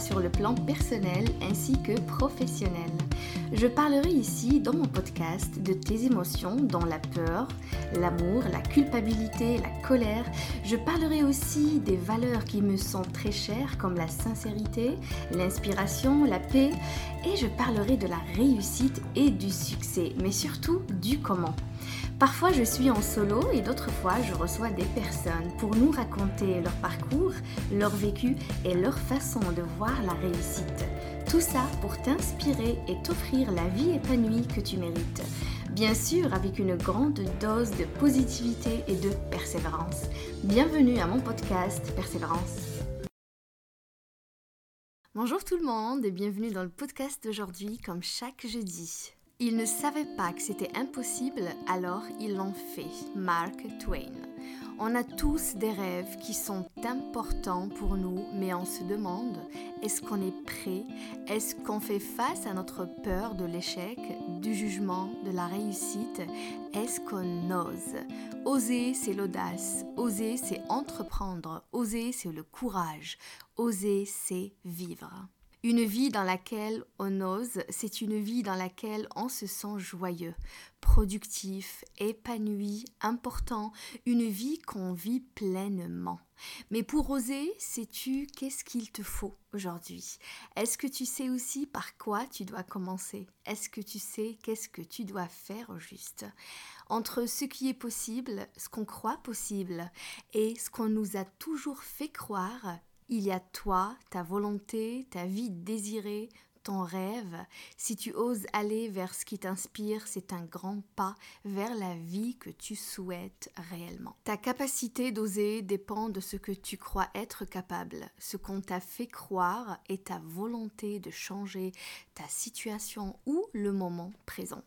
sur le plan personnel ainsi que professionnel. Je parlerai ici dans mon podcast de tes émotions, dont la peur, l'amour, la culpabilité, la colère. Je parlerai aussi des valeurs qui me sont très chères comme la sincérité, l'inspiration, la paix. Et je parlerai de la réussite et du succès, mais surtout du comment. Parfois je suis en solo et d'autres fois je reçois des personnes pour nous raconter leur parcours, leur vécu et leur façon de voir la réussite. Tout ça pour t'inspirer et t'offrir la vie épanouie que tu mérites. Bien sûr avec une grande dose de positivité et de persévérance. Bienvenue à mon podcast Persévérance. Bonjour tout le monde et bienvenue dans le podcast d'aujourd'hui comme chaque jeudi. Ils ne savaient pas que c'était impossible, alors ils l'ont fait. Mark Twain. On a tous des rêves qui sont importants pour nous, mais on se demande, est-ce qu'on est prêt? Est-ce qu'on fait face à notre peur de l'échec, du jugement, de la réussite? Est-ce qu'on ose? Oser, c'est l'audace. Oser, c'est entreprendre. Oser, c'est le courage. Oser, c'est vivre. Une vie dans laquelle on ose, c'est une vie dans laquelle on se sent joyeux, productif, épanoui, important, une vie qu'on vit pleinement. Mais pour oser, sais-tu qu'est-ce qu'il te faut aujourd'hui? Est-ce que tu sais aussi par quoi tu dois commencer? Est-ce que tu sais qu'est-ce que tu dois faire au juste? Entre ce qui est possible, ce qu'on croit possible, et ce qu'on nous a toujours fait croire, il y a toi, ta volonté, ta vie désirée, ton rêve. Si tu oses aller vers ce qui t'inspire, c'est un grand pas vers la vie que tu souhaites réellement. Ta capacité d'oser dépend de ce que tu crois être capable, ce qu'on t'a fait croire et ta volonté de changer ta situation ou le moment présent.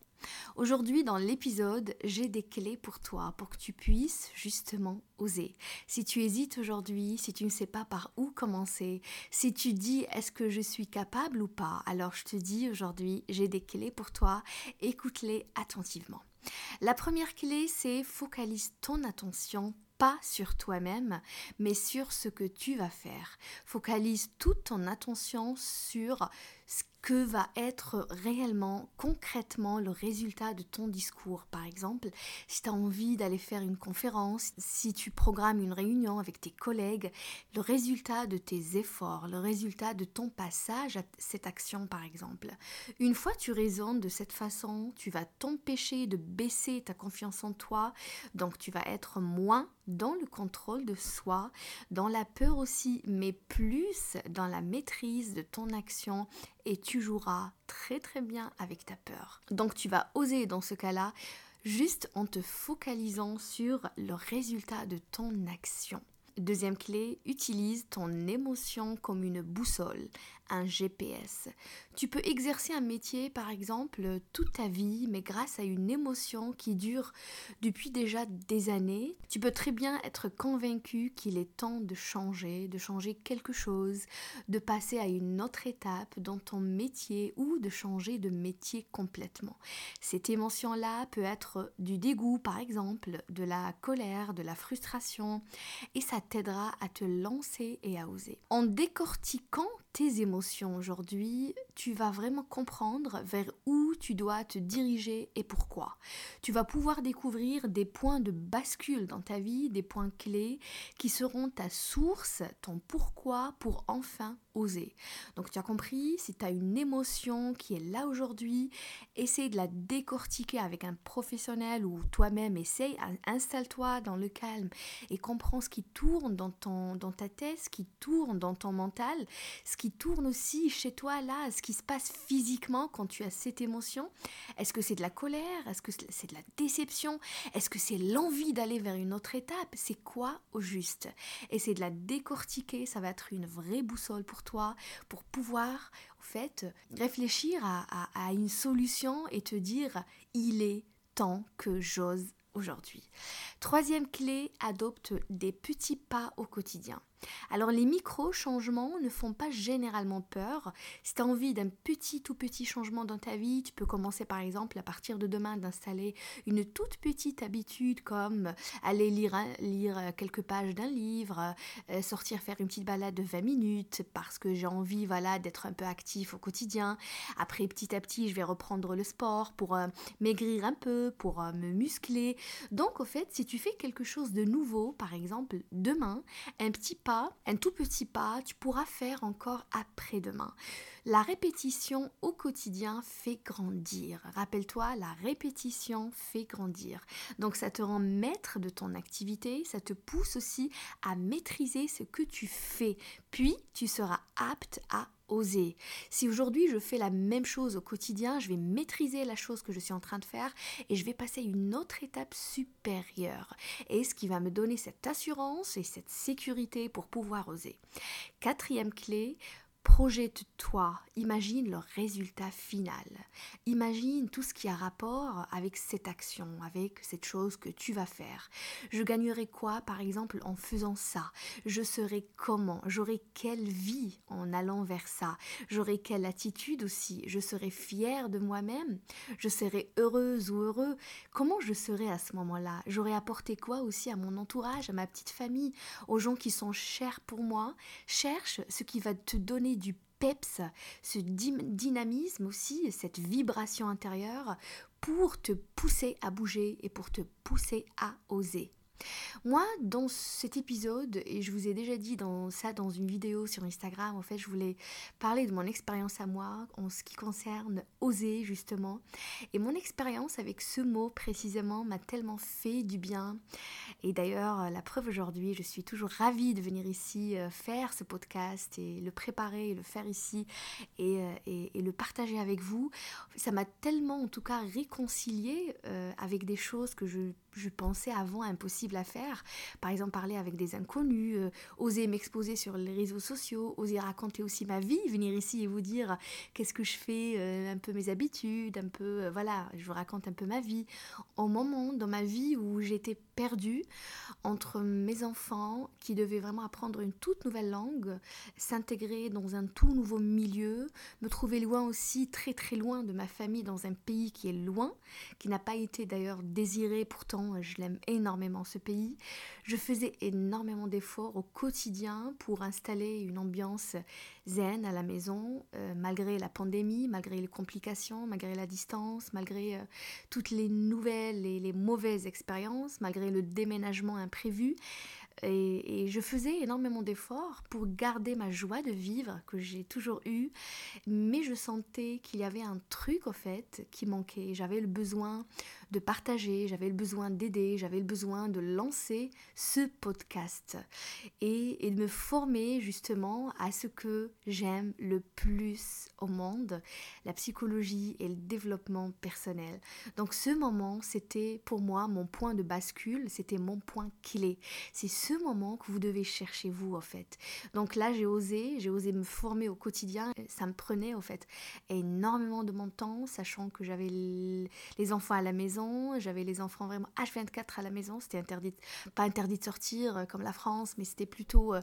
Aujourd'hui, dans l'épisode, j'ai des clés pour toi, pour que tu puisses justement oser. Si tu hésites aujourd'hui, si tu ne sais pas par où commencer, si tu dis est-ce que je suis capable ou pas, alors je te dis aujourd'hui, j'ai des clés pour toi, écoute-les attentivement. La première clé, c'est focalise ton attention pas sur toi-même, mais sur ce que tu vas faire. Focalise toute ton attention sur ce que va être réellement, concrètement le résultat de ton discours. Par exemple, si tu as envie d'aller faire une conférence, si tu programmes une réunion avec tes collègues, le résultat de tes efforts, le résultat de ton passage à cette action, par exemple. Une fois tu raisonnes de cette façon, tu vas t'empêcher de baisser ta confiance en toi, donc tu vas être moins dans le contrôle de soi, dans la peur aussi, mais plus dans la maîtrise de ton action et tu joueras très très bien avec ta peur. Donc tu vas oser dans ce cas-là juste en te focalisant sur le résultat de ton action. Deuxième clé, utilise ton émotion comme une boussole, un GPS. Tu peux exercer un métier, par exemple, toute ta vie, mais grâce à une émotion qui dure depuis déjà des années. Tu peux très bien être convaincu qu'il est temps de changer, de changer quelque chose, de passer à une autre étape dans ton métier ou de changer de métier complètement. Cette émotion-là peut être du dégoût, par exemple, de la colère, de la frustration, et ça t'aidera à te lancer et à oser. En décortiquant tes émotions aujourd'hui, tu vas vraiment comprendre vers où tu dois te diriger et pourquoi. Tu vas pouvoir découvrir des points de bascule dans ta vie, des points clés qui seront ta source, ton pourquoi pour enfin Donc tu as compris, si tu as une émotion qui est là aujourd'hui, essaye de la décortiquer avec un professionnel ou toi-même, essaye, installe-toi dans le calme et comprends ce qui tourne dans, ton, dans ta tête, ce qui tourne dans ton mental, ce qui tourne aussi chez toi là, ce qui se passe physiquement quand tu as cette émotion. Est-ce que c'est de la colère? Est-ce que c'est de la déception? Est-ce que c'est l'envie d'aller vers une autre étape? C'est quoi au juste? Essaye de la décortiquer, ça va être une vraie boussole pour toi, pour pouvoir, en fait, réfléchir à, à une solution et te dire, il est temps que j'ose aujourd'hui. Troisième clé, adopte des petits pas au quotidien. Alors les micro-changements ne font pas généralement peur. Si tu as envie d'un petit tout petit changement dans ta vie, tu peux commencer par exemple à partir de demain d'installer une toute petite habitude comme aller lire, lire quelques pages d'un livre, euh, sortir faire une petite balade de 20 minutes parce que j'ai envie voilà, d'être un peu actif au quotidien. Après petit à petit, je vais reprendre le sport pour euh, maigrir un peu, pour euh, me muscler. Donc au fait, si tu fais quelque chose de nouveau, par exemple demain, un petit un tout petit pas, tu pourras faire encore après-demain. La répétition au quotidien fait grandir. Rappelle-toi, la répétition fait grandir. Donc ça te rend maître de ton activité, ça te pousse aussi à maîtriser ce que tu fais. Puis tu seras apte à oser. Si aujourd'hui je fais la même chose au quotidien, je vais maîtriser la chose que je suis en train de faire et je vais passer une autre étape supérieure. Et ce qui va me donner cette assurance et cette sécurité pour pouvoir oser. Quatrième clé, Projette-toi, imagine le résultat final. Imagine tout ce qui a rapport avec cette action, avec cette chose que tu vas faire. Je gagnerai quoi par exemple en faisant ça? Je serai comment? J'aurai quelle vie en allant vers ça? J'aurai quelle attitude aussi? Je serai fière de moi-même? Je serai heureuse ou heureux? Comment je serai à ce moment-là? J'aurai apporté quoi aussi à mon entourage, à ma petite famille, aux gens qui sont chers pour moi? Cherche ce qui va te donner du peps, ce dynamisme aussi, cette vibration intérieure pour te pousser à bouger et pour te pousser à oser. Moi, dans cet épisode, et je vous ai déjà dit dans ça dans une vidéo sur Instagram, en fait, je voulais parler de mon expérience à moi en ce qui concerne oser justement. Et mon expérience avec ce mot précisément m'a tellement fait du bien. Et d'ailleurs, la preuve aujourd'hui, je suis toujours ravie de venir ici euh, faire ce podcast et le préparer et le faire ici et, euh, et, le partager avec vous. Ça m'a tellement en tout cas réconcilié euh, avec des choses que je je pensais avant impossible à faire. Par exemple, parler avec des inconnus, euh, oser m'exposer sur les réseaux sociaux, oser raconter aussi ma vie, venir ici et vous dire qu'est-ce que je fais, euh, un peu mes habitudes, un peu, euh, voilà, je vous raconte un peu ma vie. Au moment dans ma vie où j'étais perdue entre mes enfants qui devaient vraiment apprendre une toute nouvelle langue, s'intégrer dans un tout nouveau milieu, me trouver loin aussi, très très loin de ma famille, dans un pays qui est loin, qui n'a pas été d'ailleurs désiré pourtant je l'aime énormément ce pays. Je faisais énormément d'efforts au quotidien pour installer une ambiance zen à la maison, euh, malgré la pandémie, malgré les complications, malgré la distance, malgré euh, toutes les nouvelles et les mauvaises expériences, malgré le déménagement imprévu. Et, je faisais énormément d'efforts pour garder ma joie de vivre que j'ai toujours eue, mais je sentais qu'il y avait un truc au fait qui manquait. J'avais le besoin de partager, j'avais le besoin d'aider, j'avais le besoin de lancer ce podcast et, de me former justement à ce que j'aime le plus au monde, la psychologie et le développement personnel. Donc ce moment, c'était pour moi mon point de bascule, c'était mon point clé. C'est ce moment que vous devez chercher vous en fait. Donc là, j'ai osé, j'ai osé me former au quotidien. Ça me prenait en fait énormément de mon temps, sachant que j'avais les enfants à la maison j'avais les enfants vraiment H24 à la maison, c'était interdit, pas interdit de sortir euh, comme la France, mais c'était plutôt, euh,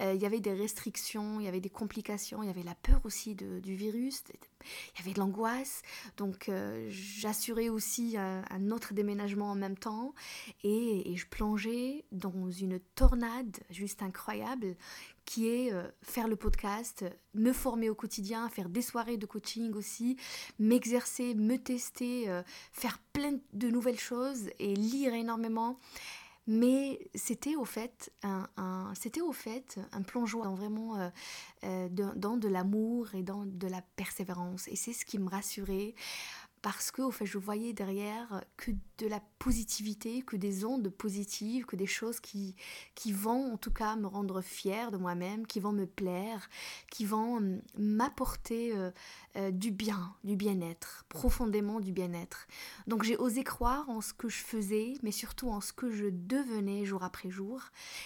euh, il y avait des restrictions, il y avait des complications, il y avait la peur aussi du virus, il y avait de l'angoisse, donc j'assurais aussi un, autre déménagement en même temps, et je plongeais dans une tornade juste incroyable qui est euh, faire le podcast, me former au quotidien, faire des soirées de coaching aussi, m'exercer, me tester, euh, faire plein de nouvelles choses et lire énormément. Mais c'était au fait un, c'était au fait un plongeon dans vraiment euh, dans de l'amour et dans de la persévérance. Et c'est ce qui me rassurait parce que au fait je voyais derrière que de la positivité, que des ondes positives, que des choses qui, qui vont en tout cas me rendre fière de moi-même, qui vont me plaire, qui vont hum, m'apporter euh, euh, du bien, du bien-être, profondément du bien-être. Donc j'ai osé croire en ce que je faisais, mais surtout en ce que je devenais jour après jour.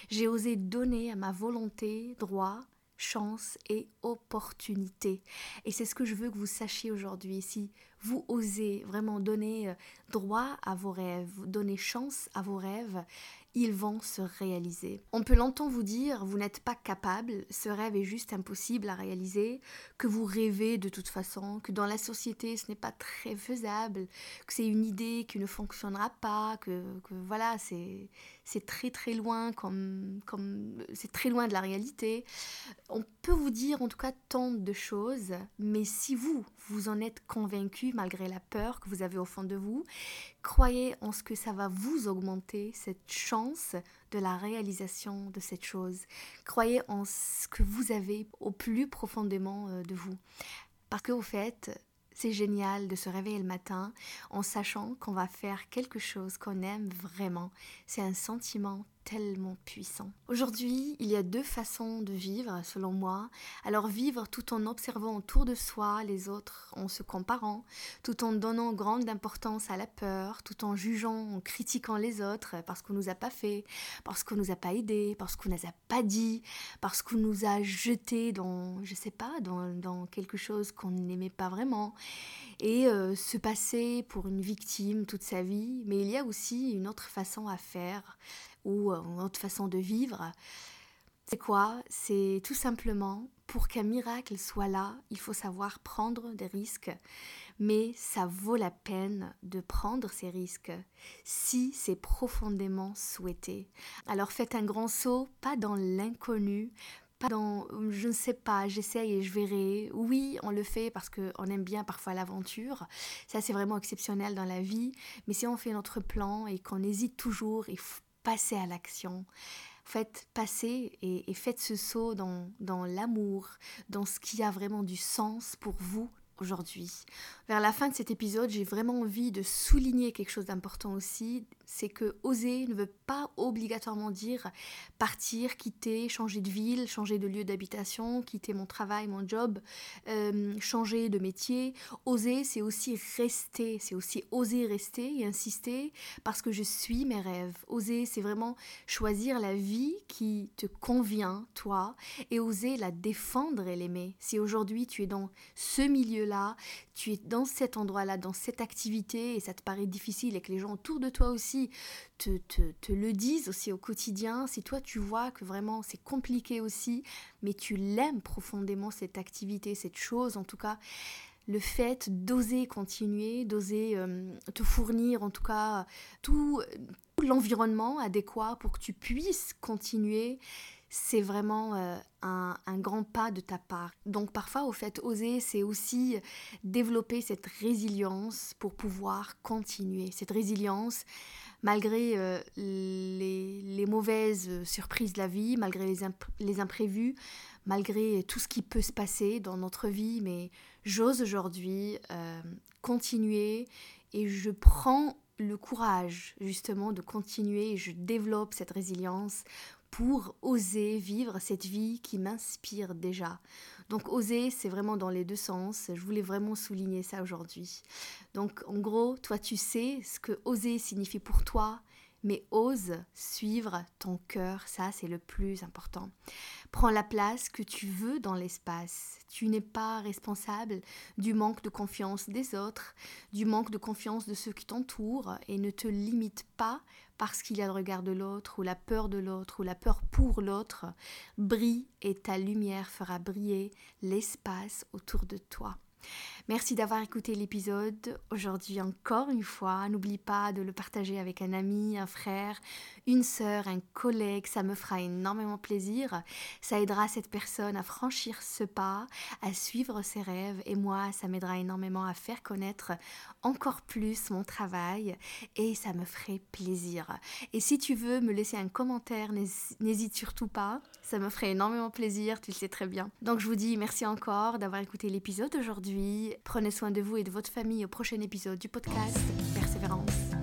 J'ai osé donner à ma volonté droit, chance et opportunité. Et c'est ce que je veux que vous sachiez aujourd'hui. Si vous osez vraiment donner euh, droit à vos rêves, donner chance à vos rêves, ils vont se réaliser. On peut longtemps vous dire, vous n'êtes pas capable, ce rêve est juste impossible à réaliser, que vous rêvez de toute façon, que dans la société ce n'est pas très faisable, que c'est une idée qui ne fonctionnera pas, que, voilà, c'est c'est très très loin comme, comme c'est très loin de la réalité. On peut vous dire en tout cas tant de choses, mais si vous vous en êtes convaincu malgré la peur que vous avez au fond de vous, croyez en ce que ça va vous augmenter cette chance de la réalisation de cette chose. Croyez en ce que vous avez au plus profondément euh, de vous. Parce qu'au fait, c'est génial de se réveiller le matin en sachant qu'on va faire quelque chose qu'on aime vraiment. C'est un sentiment tellement puissant. Aujourd'hui, il y a deux façons de vivre, selon moi. Alors vivre tout en observant autour de soi les autres, en se comparant, tout en donnant grande importance à la peur, tout en jugeant, en critiquant les autres parce qu'on nous a pas fait, parce qu'on nous a pas aidé, parce qu'on nous a pas dit, parce qu'on nous a jeté dans, je sais pas, dans, quelque chose qu'on n'aimait pas vraiment et euh, se passer pour une victime toute sa vie. Mais il y a aussi une autre façon à faire ou euh, autre façon de vivre. C'est quoi? C'est tout simplement pour qu'un miracle soit là, il faut savoir prendre des risques, mais ça vaut la peine de prendre ces risques si c'est profondément souhaité. Alors faites un grand saut, pas dans l'inconnu, pas dans je ne sais pas, j'essaye et je verrai. Oui, on le fait parce qu'on aime bien parfois l'aventure. Ça, c'est vraiment exceptionnel dans la vie. Mais si on fait notre plan et qu'on hésite toujours, faut passer à l'action. Faites passer et, faites ce saut dans l'amour, dans ce qui a vraiment du sens pour vous aujourd'hui. Vers la fin de cet épisode, j'ai vraiment envie de souligner quelque chose d'important aussi, c'est que oser ne veut pas obligatoirement dire partir, quitter, changer de ville, changer de lieu d'habitation, quitter mon travail, mon job, euh, changer de métier. Oser, c'est aussi rester, c'est aussi oser rester et insister parce que je suis mes rêves. Oser, c'est vraiment choisir la vie qui te convient, toi, et oser la défendre et l'aimer. Si aujourd'hui tu es dans ce tu es dans cet endroit-là, dans cette activité, et ça te paraît difficile et que les gens autour de toi aussi te, te, le disent aussi au quotidien, si toi tu vois que vraiment c'est compliqué aussi, mais tu l'aimes profondément cette activité, cette chose. En tout cas, le fait d'oser continuer, d'oser euh, te fournir en tout cas tout l'environnement adéquat pour que tu puisses continuer, c'est vraiment euh, un, grand pas de ta part. Donc parfois, au fait, oser, c'est aussi développer cette résilience pour pouvoir continuer. Cette résilience, malgré euh, les, mauvaises surprises de la vie, malgré les, les imprévus, malgré tout ce qui peut se passer dans notre vie, mais j'ose aujourd'hui euh, continuer et je prends le courage justement de continuer et je développe cette résilience pour oser vivre cette vie qui m'inspire déjà. Donc oser, c'est vraiment dans les deux sens. Je voulais vraiment souligner ça aujourd'hui. Donc en gros, toi tu sais ce que oser signifie pour toi, mais ose suivre ton cœur, ça c'est le plus important. Prends la place que tu veux dans l'espace. Tu n'es pas responsable du manque de confiance des autres, du manque de confiance de ceux qui t'entourent et ne te limite pas parce qu'il y a le regard de l'autre ou la peur de l'autre ou la peur pour l'autre. Brille et ta lumière fera briller l'espace autour de toi. Merci d'avoir écouté l'épisode aujourd'hui encore une fois. N'oublie pas de le partager avec un ami, un frère, une sœur, un collègue. Ça me fera énormément plaisir. Ça aidera cette personne à franchir ce pas, à suivre ses rêves. Et moi, ça m'aidera énormément à faire connaître encore plus mon travail. Et ça me ferait plaisir. Et si tu veux me laisser un commentaire, n'hésite surtout pas. Ça me ferait énormément plaisir, tu le sais très bien. Donc je vous dis merci encore d'avoir écouté l'épisode Prenez soin de vous et de votre famille au prochain épisode du podcast Persévérance.